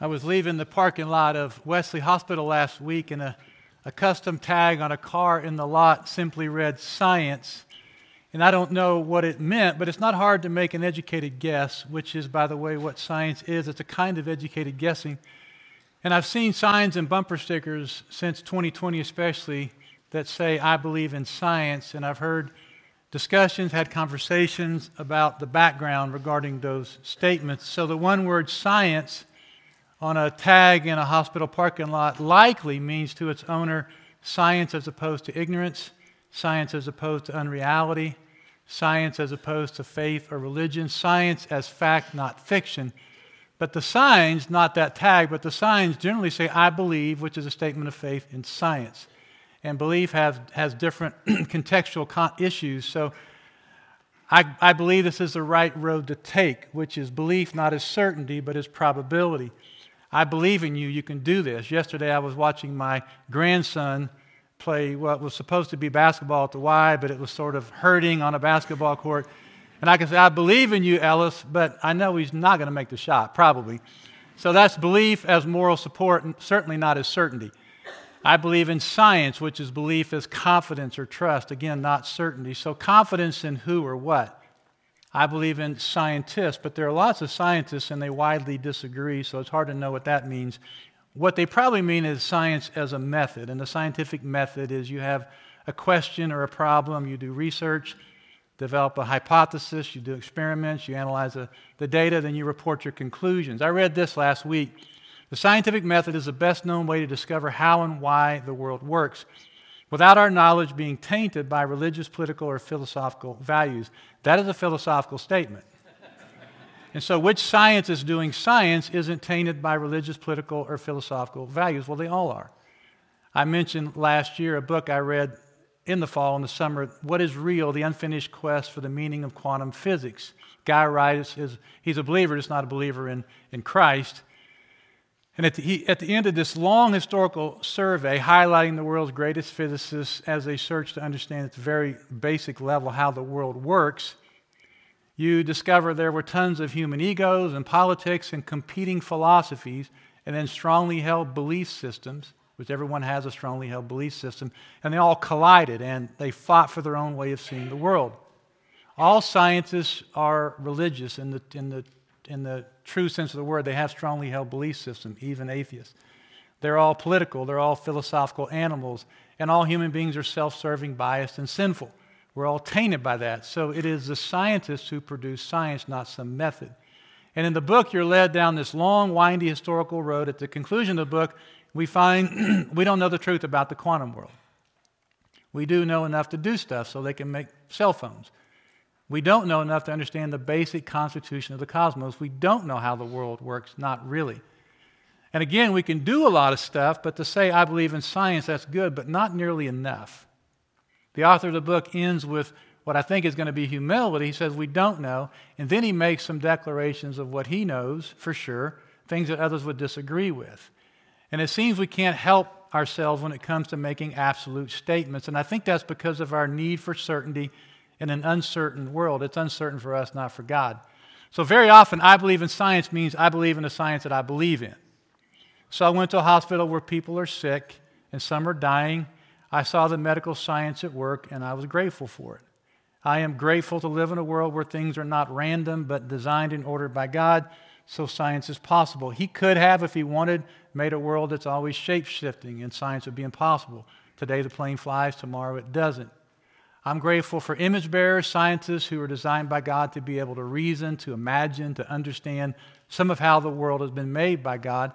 I was leaving the parking lot of Wesley Hospital last week, and a, a custom tag on a car in the lot simply read science. And I don't know what it meant, but it's not hard to make an educated guess, which is, by the way, what science is. It's a kind of educated guessing. And I've seen signs and bumper stickers since 2020, especially, that say, I believe in science. And I've heard discussions, had conversations about the background regarding those statements. So the one word science on a tag in a hospital parking lot likely means to its owner science as opposed to ignorance science as opposed to unreality, science as opposed to faith or religion, science as fact, not fiction. But the signs, not that tag, but the signs generally say, I believe, which is a statement of faith in science. And belief has, has different contextual con- issues. So I, I believe this is the right road to take, which is belief not as certainty, but as probability. I believe in you, you can do this. Yesterday I was watching my grandson play what was supposed to be basketball at the Y, but it was sort of hurting on a basketball court. And I can say, I believe in you, Ellis, but I know he's not going to make the shot, probably. So that's belief as moral support, and certainly not as certainty. I believe in science, which is belief as confidence or trust. Again, not certainty. So confidence in who or what? I believe in scientists, but there are lots of scientists and they widely disagree, so it's hard to know what that means what they probably mean is science as a method. And the scientific method is you have a question or a problem, you do research, develop a hypothesis, you do experiments, you analyze a, the data, then you report your conclusions. I read this last week. The scientific method is the best known way to discover how and why the world works without our knowledge being tainted by religious, political, or philosophical values. That is a philosophical statement. And so, which science is doing science isn't tainted by religious, political, or philosophical values. Well, they all are. I mentioned last year a book I read in the fall and the summer, What is Real? The Unfinished Quest for the Meaning of Quantum Physics. Guy writes, he's a believer, just not a believer in, in Christ. And at the, he, at the end of this long historical survey, highlighting the world's greatest physicists as they search to understand at the very basic level how the world works, you discover there were tons of human egos and politics and competing philosophies, and then strongly held belief systems, which everyone has a strongly held belief system, and they all collided and they fought for their own way of seeing the world. All scientists are religious in the, in the, in the true sense of the word. They have strongly held belief systems, even atheists. They're all political, they're all philosophical animals, and all human beings are self serving, biased, and sinful. We're all tainted by that. So it is the scientists who produce science, not some method. And in the book, you're led down this long, windy historical road. At the conclusion of the book, we find we don't know the truth about the quantum world. We do know enough to do stuff so they can make cell phones. We don't know enough to understand the basic constitution of the cosmos. We don't know how the world works, not really. And again, we can do a lot of stuff, but to say I believe in science, that's good, but not nearly enough. The author of the book ends with what I think is going to be humility. He says, We don't know. And then he makes some declarations of what he knows for sure, things that others would disagree with. And it seems we can't help ourselves when it comes to making absolute statements. And I think that's because of our need for certainty in an uncertain world. It's uncertain for us, not for God. So, very often, I believe in science means I believe in the science that I believe in. So, I went to a hospital where people are sick and some are dying, I saw the medical science at work and I was grateful for it. I am grateful to live in a world where things are not random but designed and ordered by God, so science is possible. He could have, if he wanted, made a world that's always shape shifting and science would be impossible. Today the plane flies, tomorrow it doesn't. I'm grateful for image bearers, scientists who are designed by God to be able to reason, to imagine, to understand some of how the world has been made by God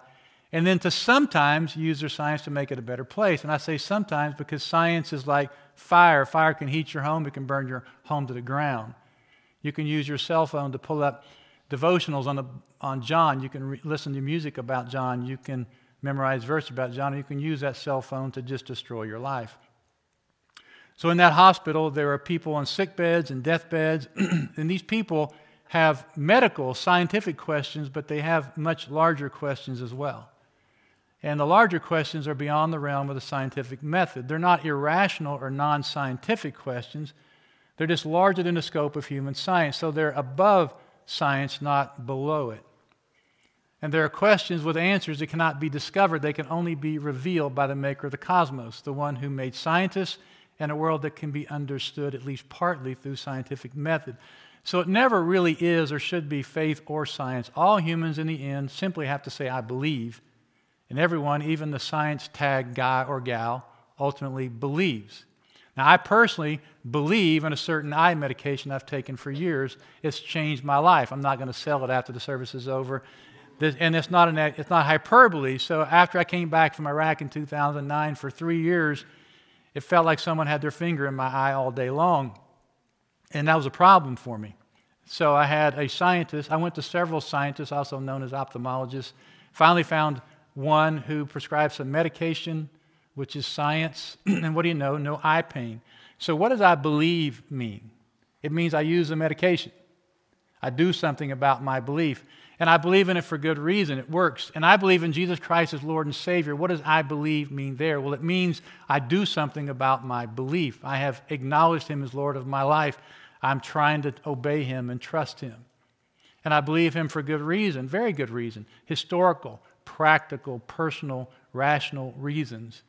and then to sometimes use their science to make it a better place. And I say sometimes because science is like fire. Fire can heat your home, it can burn your home to the ground. You can use your cell phone to pull up devotionals on, the, on John. You can re- listen to music about John. You can memorize verses about John. You can use that cell phone to just destroy your life. So in that hospital, there are people on sick beds and death beds, and these people have medical, scientific questions, but they have much larger questions as well. And the larger questions are beyond the realm of the scientific method. They're not irrational or non scientific questions, they're just larger than the scope of human science. So they're above science, not below it. And there are questions with answers that cannot be discovered. They can only be revealed by the maker of the cosmos, the one who made scientists and a world that can be understood at least partly through scientific method. So it never really is or should be faith or science. All humans in the end simply have to say, I believe. And everyone, even the science tag guy or gal, ultimately believes. Now, I personally believe in a certain eye medication I've taken for years. It's changed my life. I'm not going to sell it after the service is over. And it's not, an, it's not hyperbole. So, after I came back from Iraq in 2009 for three years, it felt like someone had their finger in my eye all day long. And that was a problem for me. So I had a scientist, I went to several scientists, also known as ophthalmologists, finally found one who prescribed some medication, which is science. and what do you know? No eye pain. So, what does I believe mean? It means I use the medication. I do something about my belief. And I believe in it for good reason. It works. And I believe in Jesus Christ as Lord and Savior. What does I believe mean there? Well, it means I do something about my belief. I have acknowledged Him as Lord of my life. I'm trying to obey Him and trust Him. And I believe Him for good reason, very good reason historical, practical, personal, rational reasons.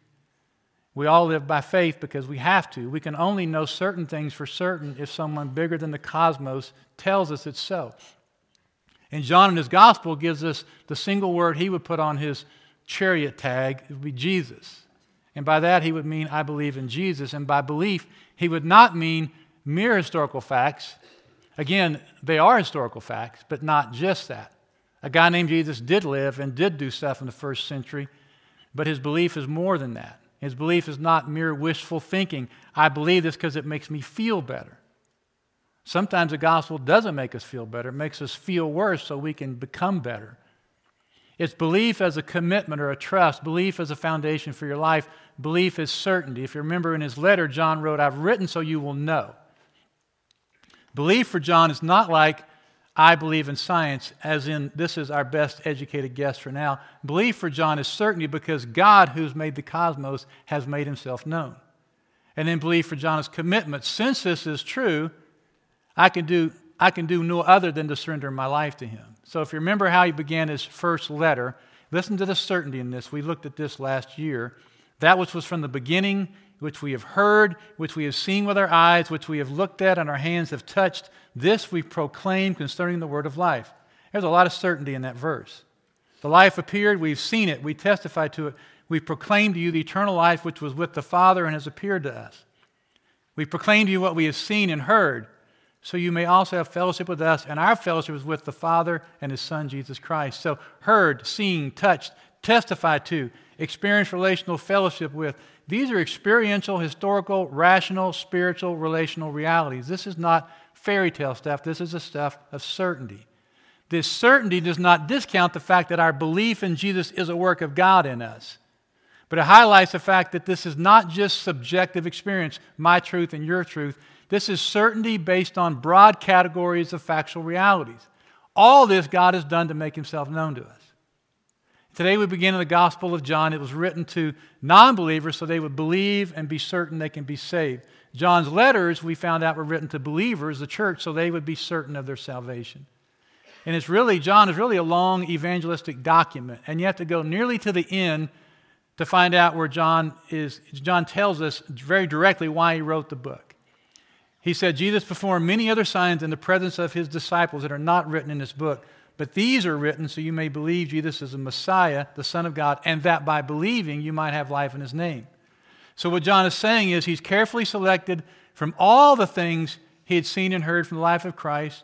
We all live by faith because we have to. We can only know certain things for certain if someone bigger than the cosmos tells us it's so. And John in his gospel gives us the single word he would put on his chariot tag. It would be Jesus. And by that, he would mean, I believe in Jesus. And by belief, he would not mean mere historical facts. Again, they are historical facts, but not just that. A guy named Jesus did live and did do stuff in the first century, but his belief is more than that. His belief is not mere wishful thinking. I believe this because it makes me feel better. Sometimes the gospel doesn't make us feel better, it makes us feel worse so we can become better. It's belief as a commitment or a trust, belief as a foundation for your life, belief is certainty. If you remember in his letter, John wrote, I've written so you will know. Belief for John is not like, I believe in science, as in, this is our best educated guess for now. Belief for John is certainty because God, who's made the cosmos, has made himself known. And then belief for John is commitment. Since this is true, I can do, I can do no other than to surrender my life to Him. So if you remember how he began his first letter, listen to the certainty in this. We looked at this last year. That which was from the beginning, which we have heard, which we have seen with our eyes, which we have looked at and our hands have touched, this we proclaim concerning the word of life. There's a lot of certainty in that verse. The life appeared, we've seen it, we testify to it. We proclaim to you the eternal life which was with the Father and has appeared to us. We proclaim to you what we have seen and heard so you may also have fellowship with us, and our fellowship is with the Father and His Son, Jesus Christ. So, heard, seen, touched, testified to, experienced relational fellowship with. These are experiential, historical, rational, spiritual, relational realities. This is not fairy tale stuff, this is the stuff of certainty. This certainty does not discount the fact that our belief in Jesus is a work of God in us. But it highlights the fact that this is not just subjective experience, my truth and your truth. This is certainty based on broad categories of factual realities. All this God has done to make himself known to us. Today we begin in the Gospel of John. It was written to non believers so they would believe and be certain they can be saved. John's letters, we found out, were written to believers, the church, so they would be certain of their salvation. And it's really, John is really a long evangelistic document, and you have to go nearly to the end to find out where John is. John tells us very directly why he wrote the book. He said, Jesus performed many other signs in the presence of his disciples that are not written in this book. But these are written so you may believe Jesus is the Messiah, the Son of God, and that by believing you might have life in his name. So, what John is saying is he's carefully selected from all the things he had seen and heard from the life of Christ,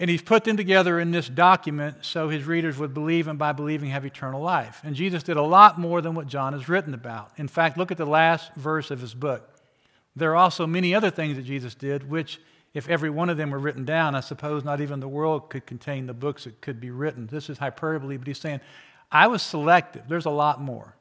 and he's put them together in this document so his readers would believe and by believing have eternal life. And Jesus did a lot more than what John has written about. In fact, look at the last verse of his book. There are also many other things that Jesus did, which, if every one of them were written down, I suppose not even the world could contain the books that could be written. This is hyperbole, but he's saying, I was selective. There's a lot more.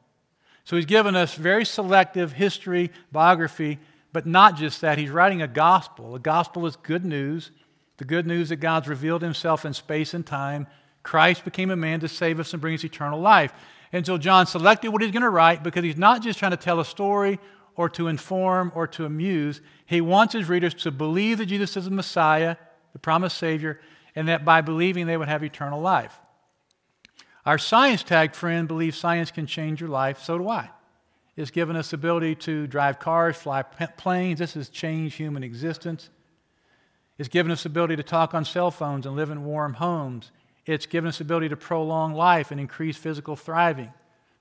So he's given us very selective history, biography, but not just that. He's writing a gospel. A gospel is good news the good news that God's revealed himself in space and time. Christ became a man to save us and bring us eternal life. And so John selected what he's going to write because he's not just trying to tell a story or to inform or to amuse. He wants his readers to believe that Jesus is the Messiah, the promised Savior, and that by believing they would have eternal life. Our science tag friend believes science can change your life. So do I. It's given us the ability to drive cars, fly planes. This has changed human existence. It's given us the ability to talk on cell phones and live in warm homes. It's given us the ability to prolong life and increase physical thriving.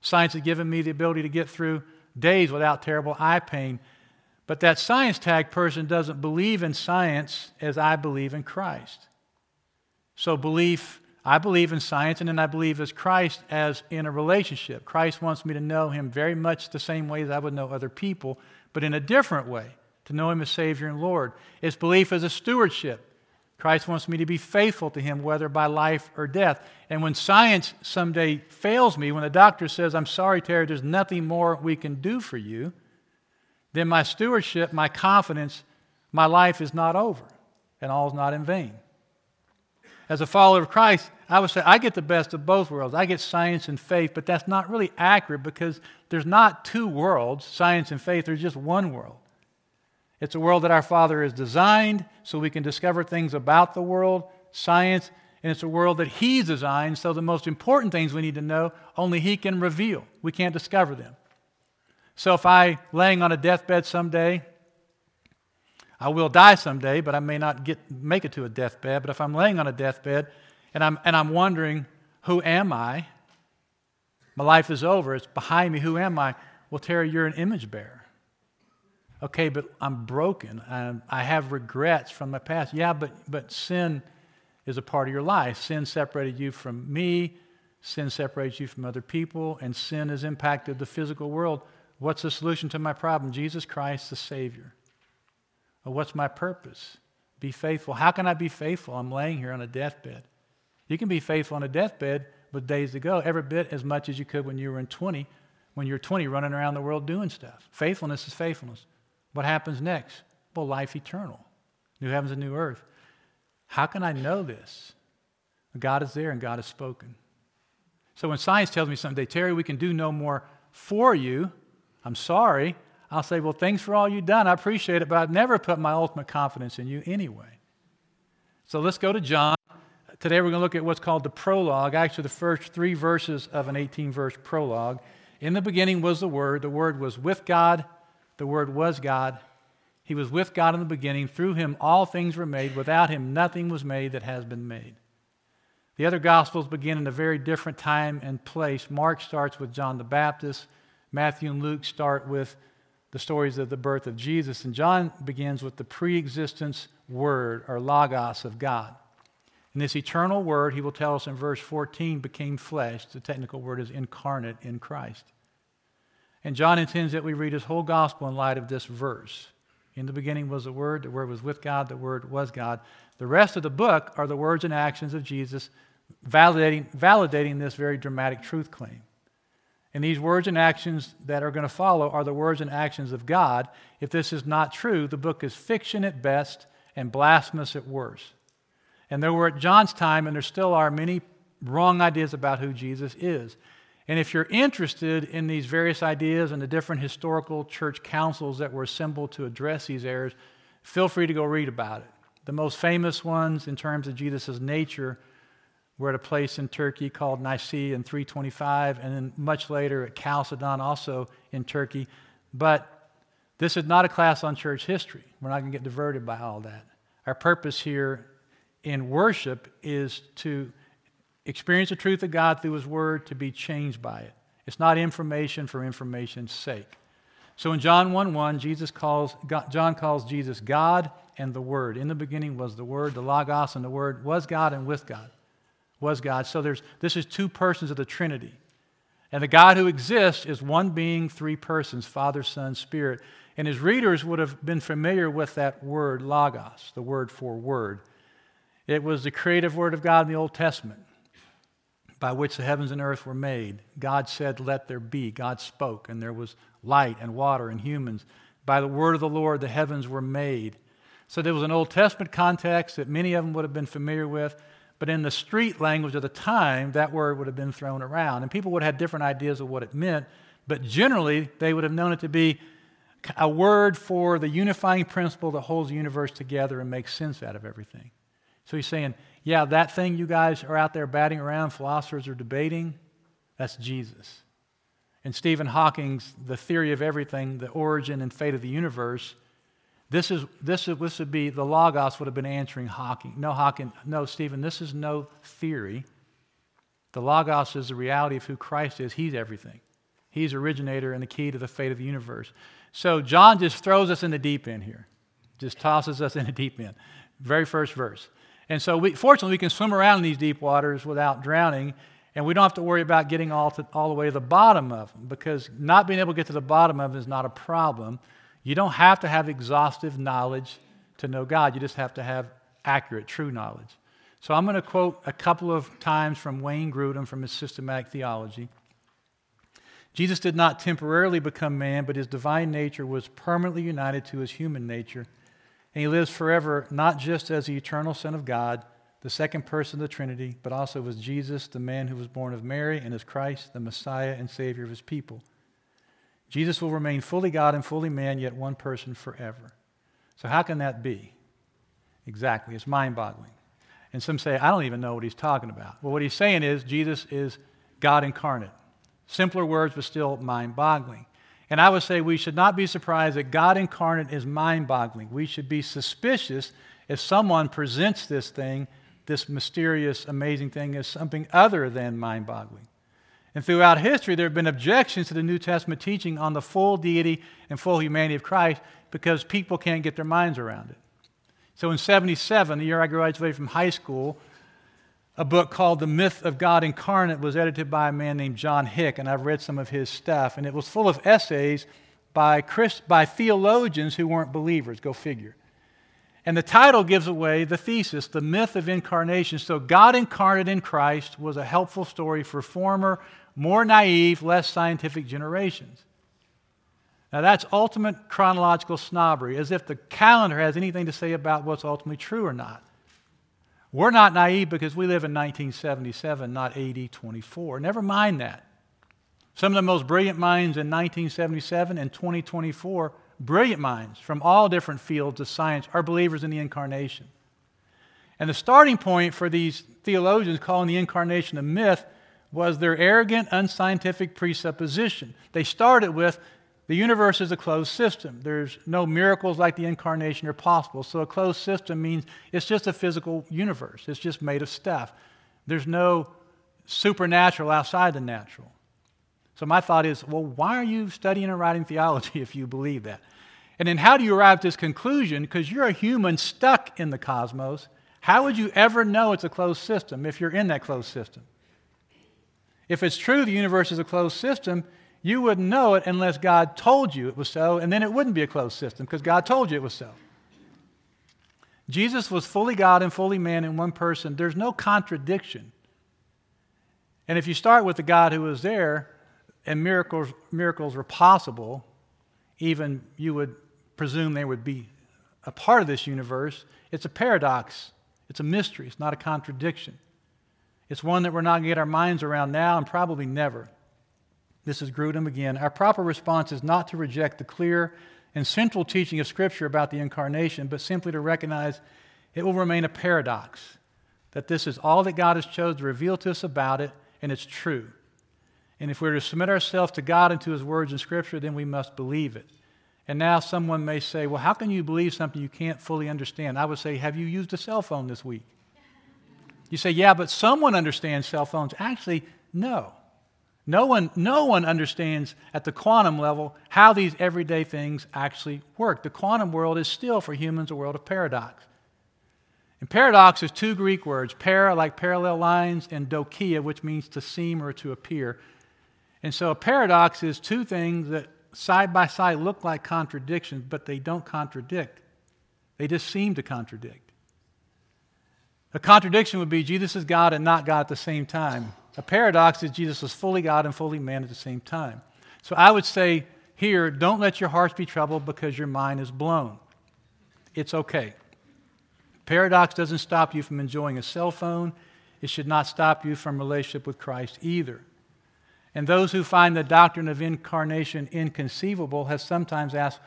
Science has given me the ability to get through days without terrible eye pain. But that science tag person doesn't believe in science as I believe in Christ. So, belief, I believe in science, and then I believe as Christ as in a relationship. Christ wants me to know him very much the same way as I would know other people, but in a different way, to know him as Savior and Lord. It's belief as a stewardship. Christ wants me to be faithful to him, whether by life or death. And when science someday fails me, when the doctor says, I'm sorry, Terry, there's nothing more we can do for you, then my stewardship, my confidence, my life is not over and all is not in vain. As a follower of Christ, I would say I get the best of both worlds. I get science and faith, but that's not really accurate because there's not two worlds, science and faith, there's just one world. It's a world that our Father has designed so we can discover things about the world, science, and it's a world that He's designed so the most important things we need to know, only He can reveal. We can't discover them. So if I, laying on a deathbed someday, I will die someday, but I may not get, make it to a deathbed. But if I'm laying on a deathbed and I'm, and I'm wondering, who am I? My life is over. It's behind me. Who am I? Well, Terry, you're an image bearer. Okay, but I'm broken. I'm, I have regrets from my past. Yeah, but, but sin is a part of your life. Sin separated you from me, sin separates you from other people, and sin has impacted the physical world. What's the solution to my problem? Jesus Christ, the Savior. Well, what's my purpose? Be faithful. How can I be faithful? I'm laying here on a deathbed. You can be faithful on a deathbed with days to go, every bit as much as you could when you were in 20, when you were 20 running around the world doing stuff. Faithfulness is faithfulness. What happens next? Well, life eternal. New heavens and new earth. How can I know this? God is there and God has spoken. So when science tells me someday, Terry, we can do no more for you, I'm sorry. I'll say, well, thanks for all you've done. I appreciate it, but I've never put my ultimate confidence in you anyway. So let's go to John. Today we're going to look at what's called the prologue, actually, the first three verses of an 18 verse prologue. In the beginning was the Word. The Word was with God, the Word was God. He was with God in the beginning. Through him all things were made. Without him nothing was made that has been made. The other Gospels begin in a very different time and place. Mark starts with John the Baptist. Matthew and Luke start with the stories of the birth of Jesus. And John begins with the pre existence word or logos of God. And this eternal word, he will tell us in verse 14, became flesh. The technical word is incarnate in Christ. And John intends that we read his whole gospel in light of this verse. In the beginning was the Word, the Word was with God, the Word was God. The rest of the book are the words and actions of Jesus validating, validating this very dramatic truth claim. And these words and actions that are going to follow are the words and actions of God. If this is not true, the book is fiction at best and blasphemous at worst. And there were at John's time, and there still are many wrong ideas about who Jesus is. And if you're interested in these various ideas and the different historical church councils that were assembled to address these errors, feel free to go read about it. The most famous ones in terms of Jesus' nature were at a place in Turkey called Nicaea in 325, and then much later at Chalcedon, also in Turkey. But this is not a class on church history. We're not going to get diverted by all that. Our purpose here in worship is to experience the truth of God through His Word to be changed by it. It's not information for information's sake. So in John 1 1, Jesus calls, John calls Jesus God and the Word. In the beginning was the Word, the Logos, and the Word was God and with God. Was God. So there's, this is two persons of the Trinity. And the God who exists is one being, three persons Father, Son, Spirit. And his readers would have been familiar with that word, Logos, the word for word. It was the creative word of God in the Old Testament by which the heavens and earth were made. God said, Let there be. God spoke, and there was light and water and humans. By the word of the Lord, the heavens were made. So there was an Old Testament context that many of them would have been familiar with, but in the street language of the time, that word would have been thrown around. And people would have had different ideas of what it meant, but generally, they would have known it to be a word for the unifying principle that holds the universe together and makes sense out of everything. So he's saying, yeah, that thing you guys are out there batting around, philosophers are debating, that's Jesus. And Stephen Hawking's The Theory of Everything, the origin and fate of the universe, this, is, this, is, this would be, the Logos would have been answering Hawking. No, Hawking, no, Stephen, this is no theory. The Logos is the reality of who Christ is. He's everything. He's originator and the key to the fate of the universe. So John just throws us in the deep end here, just tosses us in the deep end. Very first verse. And so, we, fortunately, we can swim around in these deep waters without drowning, and we don't have to worry about getting all, to, all the way to the bottom of them because not being able to get to the bottom of them is not a problem. You don't have to have exhaustive knowledge to know God, you just have to have accurate, true knowledge. So, I'm going to quote a couple of times from Wayne Grudem from his systematic theology. Jesus did not temporarily become man, but his divine nature was permanently united to his human nature and he lives forever, not just as the eternal Son of God, the second person of the Trinity, but also as Jesus, the man who was born of Mary, and as Christ, the Messiah and Savior of his people. Jesus will remain fully God and fully man, yet one person forever. So, how can that be? Exactly. It's mind boggling. And some say, I don't even know what he's talking about. Well, what he's saying is Jesus is God incarnate. Simpler words, but still mind boggling. And I would say we should not be surprised that God incarnate is mind boggling. We should be suspicious if someone presents this thing, this mysterious, amazing thing, as something other than mind boggling. And throughout history, there have been objections to the New Testament teaching on the full deity and full humanity of Christ because people can't get their minds around it. So in 77, the year I graduated from high school, a book called The Myth of God Incarnate was edited by a man named John Hick, and I've read some of his stuff. And it was full of essays by, Christ, by theologians who weren't believers, go figure. And the title gives away the thesis, The Myth of Incarnation. So, God incarnate in Christ was a helpful story for former, more naive, less scientific generations. Now, that's ultimate chronological snobbery, as if the calendar has anything to say about what's ultimately true or not. We're not naive because we live in 1977, not 8024. Never mind that. Some of the most brilliant minds in 1977 and 2024, brilliant minds from all different fields of science, are believers in the incarnation. And the starting point for these theologians calling the incarnation a myth was their arrogant, unscientific presupposition. They started with the universe is a closed system. There's no miracles like the incarnation are possible. So a closed system means it's just a physical universe, it's just made of stuff. There's no supernatural outside the natural. So my thought is well, why are you studying and writing theology if you believe that? And then how do you arrive at this conclusion? Because you're a human stuck in the cosmos. How would you ever know it's a closed system if you're in that closed system? If it's true the universe is a closed system, you wouldn't know it unless God told you it was so, and then it wouldn't be a closed system because God told you it was so. Jesus was fully God and fully man in one person. There's no contradiction. And if you start with the God who was there and miracles, miracles were possible, even you would presume they would be a part of this universe, it's a paradox. It's a mystery. It's not a contradiction. It's one that we're not going to get our minds around now and probably never. This is Grudem again. Our proper response is not to reject the clear and central teaching of Scripture about the incarnation, but simply to recognize it will remain a paradox, that this is all that God has chosen to reveal to us about it, and it's true. And if we're to submit ourselves to God and to His words in Scripture, then we must believe it. And now someone may say, well, how can you believe something you can't fully understand? I would say, have you used a cell phone this week? You say, yeah, but someone understands cell phones. Actually, no. No one, no one understands at the quantum level how these everyday things actually work. The quantum world is still, for humans, a world of paradox. And paradox is two Greek words para, like parallel lines, and dokia, which means to seem or to appear. And so a paradox is two things that side by side look like contradictions, but they don't contradict. They just seem to contradict. A contradiction would be Jesus is God and not God at the same time. A paradox is Jesus was fully God and fully man at the same time. So I would say here, don't let your hearts be troubled because your mind is blown. It's okay. Paradox doesn't stop you from enjoying a cell phone. It should not stop you from relationship with Christ either. And those who find the doctrine of incarnation inconceivable have sometimes asked,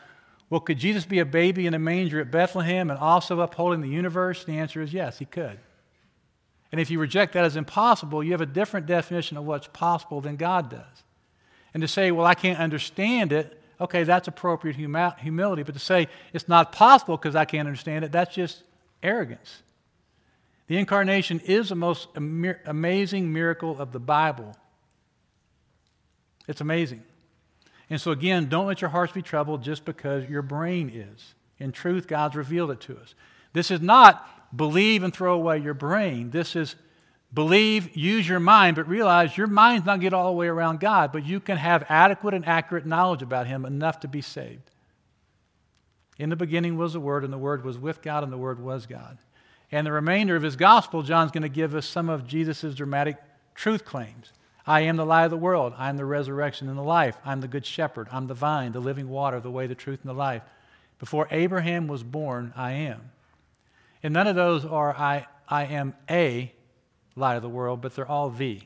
well, could Jesus be a baby in a manger at Bethlehem and also upholding the universe? The answer is yes, he could. And if you reject that as impossible, you have a different definition of what's possible than God does. And to say, well, I can't understand it, okay, that's appropriate humility. But to say it's not possible because I can't understand it, that's just arrogance. The incarnation is the most amazing miracle of the Bible. It's amazing. And so, again, don't let your hearts be troubled just because your brain is. In truth, God's revealed it to us. This is not believe and throw away your brain. This is believe, use your mind, but realize your mind's not get all the way around God, but you can have adequate and accurate knowledge about Him enough to be saved. In the beginning was the Word, and the Word was with God, and the Word was God. And the remainder of his gospel, John's going to give us some of Jesus' dramatic truth claims. I am the light of the world. I am the resurrection and the life. I'm the good shepherd. I'm the vine, the living water, the way, the truth, and the life. Before Abraham was born, I am. And none of those are I, I am a light of the world, but they're all the.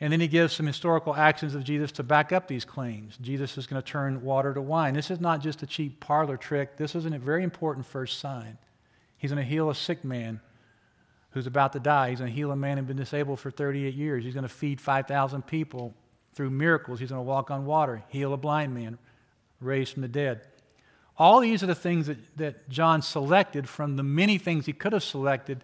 And then he gives some historical actions of Jesus to back up these claims. Jesus is going to turn water to wine. This is not just a cheap parlor trick, this is a very important first sign. He's going to heal a sick man who's about to die. He's going to heal a man who's been disabled for 38 years. He's going to feed 5,000 people through miracles. He's going to walk on water, heal a blind man, raise from the dead. All these are the things that, that John selected from the many things he could have selected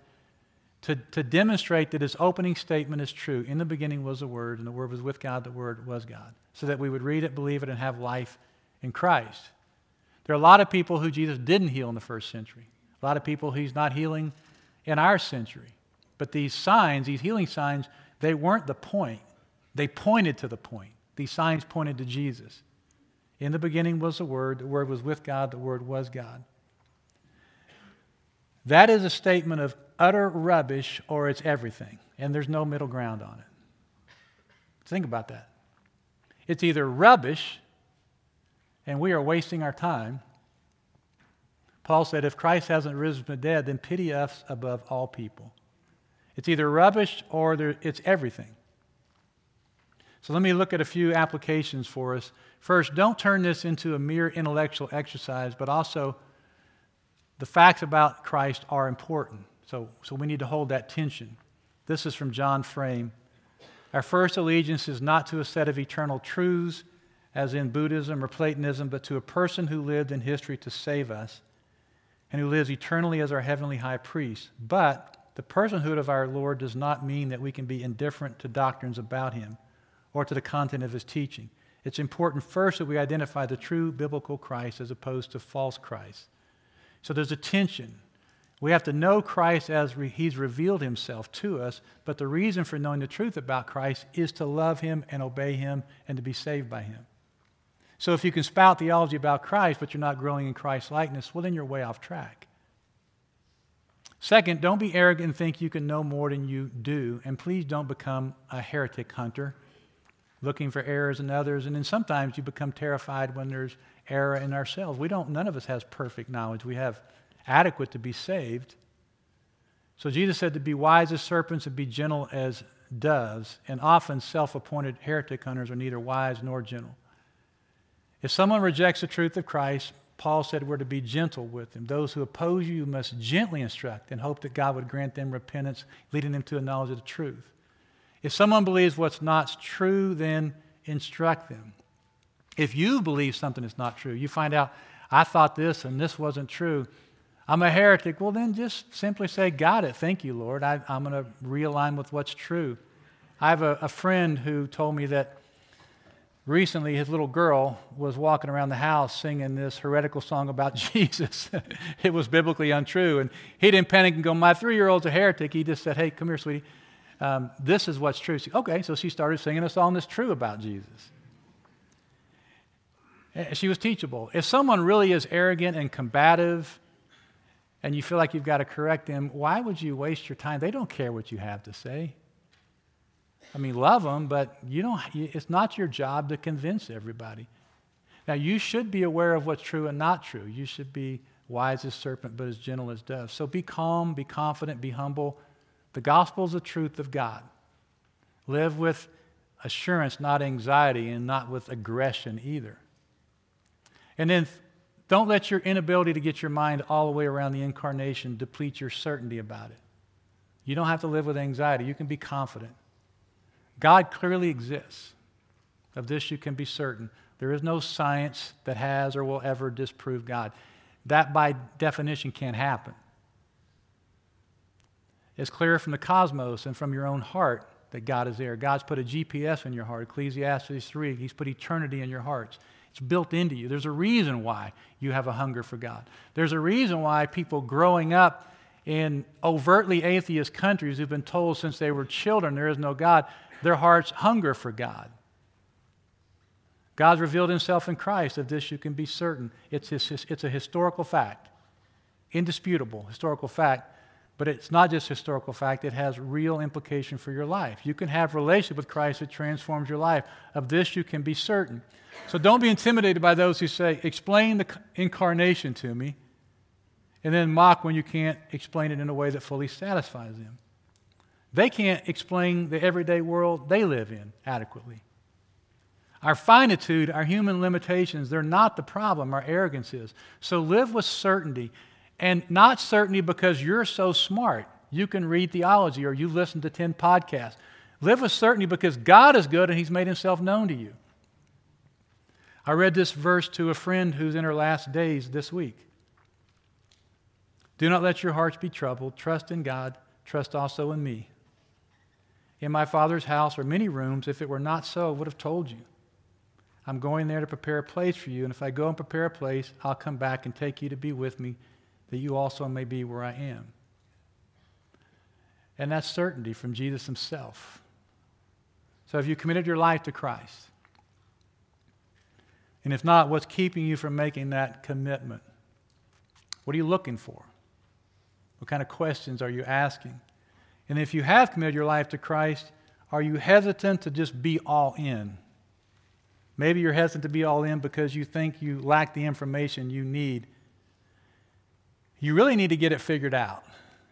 to, to demonstrate that his opening statement is true. In the beginning was the Word, and the Word was with God, the Word was God. So that we would read it, believe it, and have life in Christ. There are a lot of people who Jesus didn't heal in the first century. A lot of people he's not healing in our century. But these signs, these healing signs, they weren't the point. They pointed to the point. These signs pointed to Jesus. In the beginning was the Word, the Word was with God, the Word was God. That is a statement of utter rubbish or it's everything, and there's no middle ground on it. Think about that. It's either rubbish, and we are wasting our time, Paul said, If Christ hasn't risen from the dead, then pity us above all people. It's either rubbish or it's everything. So let me look at a few applications for us. First, don't turn this into a mere intellectual exercise, but also the facts about Christ are important. So, so we need to hold that tension. This is from John Frame. Our first allegiance is not to a set of eternal truths, as in Buddhism or Platonism, but to a person who lived in history to save us and who lives eternally as our heavenly high priest. But the personhood of our Lord does not mean that we can be indifferent to doctrines about him or to the content of his teaching. It's important first that we identify the true biblical Christ as opposed to false Christ. So there's a tension. We have to know Christ as re- he's revealed himself to us, but the reason for knowing the truth about Christ is to love him and obey him and to be saved by him. So if you can spout theology about Christ, but you're not growing in Christ likeness, well, then you're way off track. Second, don't be arrogant and think you can know more than you do. And please don't become a heretic hunter, looking for errors in others. And then sometimes you become terrified when there's error in ourselves. We don't, none of us has perfect knowledge. We have adequate to be saved. So Jesus said to be wise as serpents and be gentle as doves. And often self appointed heretic hunters are neither wise nor gentle. If someone rejects the truth of Christ, Paul said we're to be gentle with them. Those who oppose you, you must gently instruct and hope that God would grant them repentance, leading them to a knowledge of the truth. If someone believes what's not true, then instruct them. If you believe something is not true, you find out, I thought this and this wasn't true. I'm a heretic. Well, then just simply say, Got it. Thank you, Lord. I, am going to realign with what's true. I have a, a friend who told me that recently his little girl was walking around the house singing this heretical song about Jesus. it was biblically untrue. And he didn't panic and go, My three year old's a heretic. He just said, Hey, come here, sweetie. Um, this is what's true. She, okay, so she started singing a song that's true about Jesus. Eh, she was teachable. If someone really is arrogant and combative, and you feel like you've got to correct them, why would you waste your time? They don't care what you have to say. I mean, love them, but you don't, it's not your job to convince everybody. Now, you should be aware of what's true and not true. You should be wise as serpent, but as gentle as dove. So be calm, be confident, be humble. The gospel is the truth of God. Live with assurance, not anxiety, and not with aggression either. And then don't let your inability to get your mind all the way around the incarnation deplete your certainty about it. You don't have to live with anxiety. You can be confident. God clearly exists. Of this you can be certain. There is no science that has or will ever disprove God. That, by definition, can't happen. It's clear from the cosmos and from your own heart that God is there. God's put a GPS in your heart. Ecclesiastes 3, He's put eternity in your hearts. It's built into you. There's a reason why you have a hunger for God. There's a reason why people growing up in overtly atheist countries who've been told since they were children there is no God, their hearts hunger for God. God's revealed himself in Christ. Of this you can be certain. It's, it's a historical fact, indisputable historical fact but it's not just historical fact, it has real implication for your life. You can have relationship with Christ that transforms your life. Of this you can be certain. So don't be intimidated by those who say, explain the incarnation to me, and then mock when you can't explain it in a way that fully satisfies them. They can't explain the everyday world they live in adequately. Our finitude, our human limitations, they're not the problem, our arrogance is. So live with certainty. And not certainty because you're so smart. You can read theology or you listen to 10 podcasts. Live with certainty because God is good and He's made Himself known to you. I read this verse to a friend who's in her last days this week. Do not let your hearts be troubled. Trust in God. Trust also in me. In my Father's house are many rooms. If it were not so, I would have told you. I'm going there to prepare a place for you, and if I go and prepare a place, I'll come back and take you to be with me that you also may be where I am. And that's certainty from Jesus himself. So, have you committed your life to Christ? And if not, what's keeping you from making that commitment? What are you looking for? What kind of questions are you asking? And if you have committed your life to Christ, are you hesitant to just be all in? Maybe you're hesitant to be all in because you think you lack the information you need you really need to get it figured out.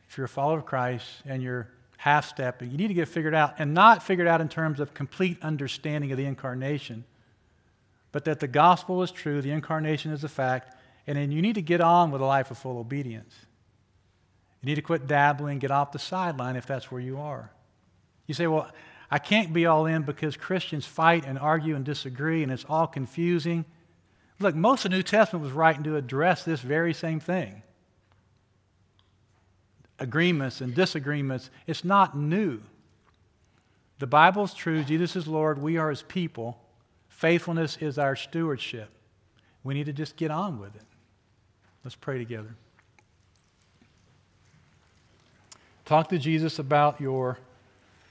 If you're a follower of Christ and you're half stepping, you need to get it figured out and not figured out in terms of complete understanding of the incarnation, but that the gospel is true, the incarnation is a fact, and then you need to get on with a life of full obedience. You need to quit dabbling, get off the sideline if that's where you are. You say, well, I can't be all in because Christians fight and argue and disagree and it's all confusing. Look, most of the New Testament was writing to address this very same thing agreements and disagreements. It's not new. The Bible is true. Jesus is Lord. We are his people. Faithfulness is our stewardship. We need to just get on with it. Let's pray together. Talk to Jesus about your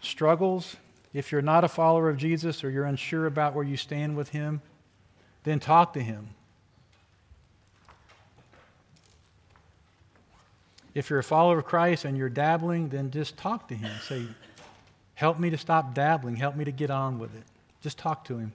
struggles. If you're not a follower of Jesus or you're unsure about where you stand with him, then talk to him. If you're a follower of Christ and you're dabbling, then just talk to him. Say, Help me to stop dabbling. Help me to get on with it. Just talk to him.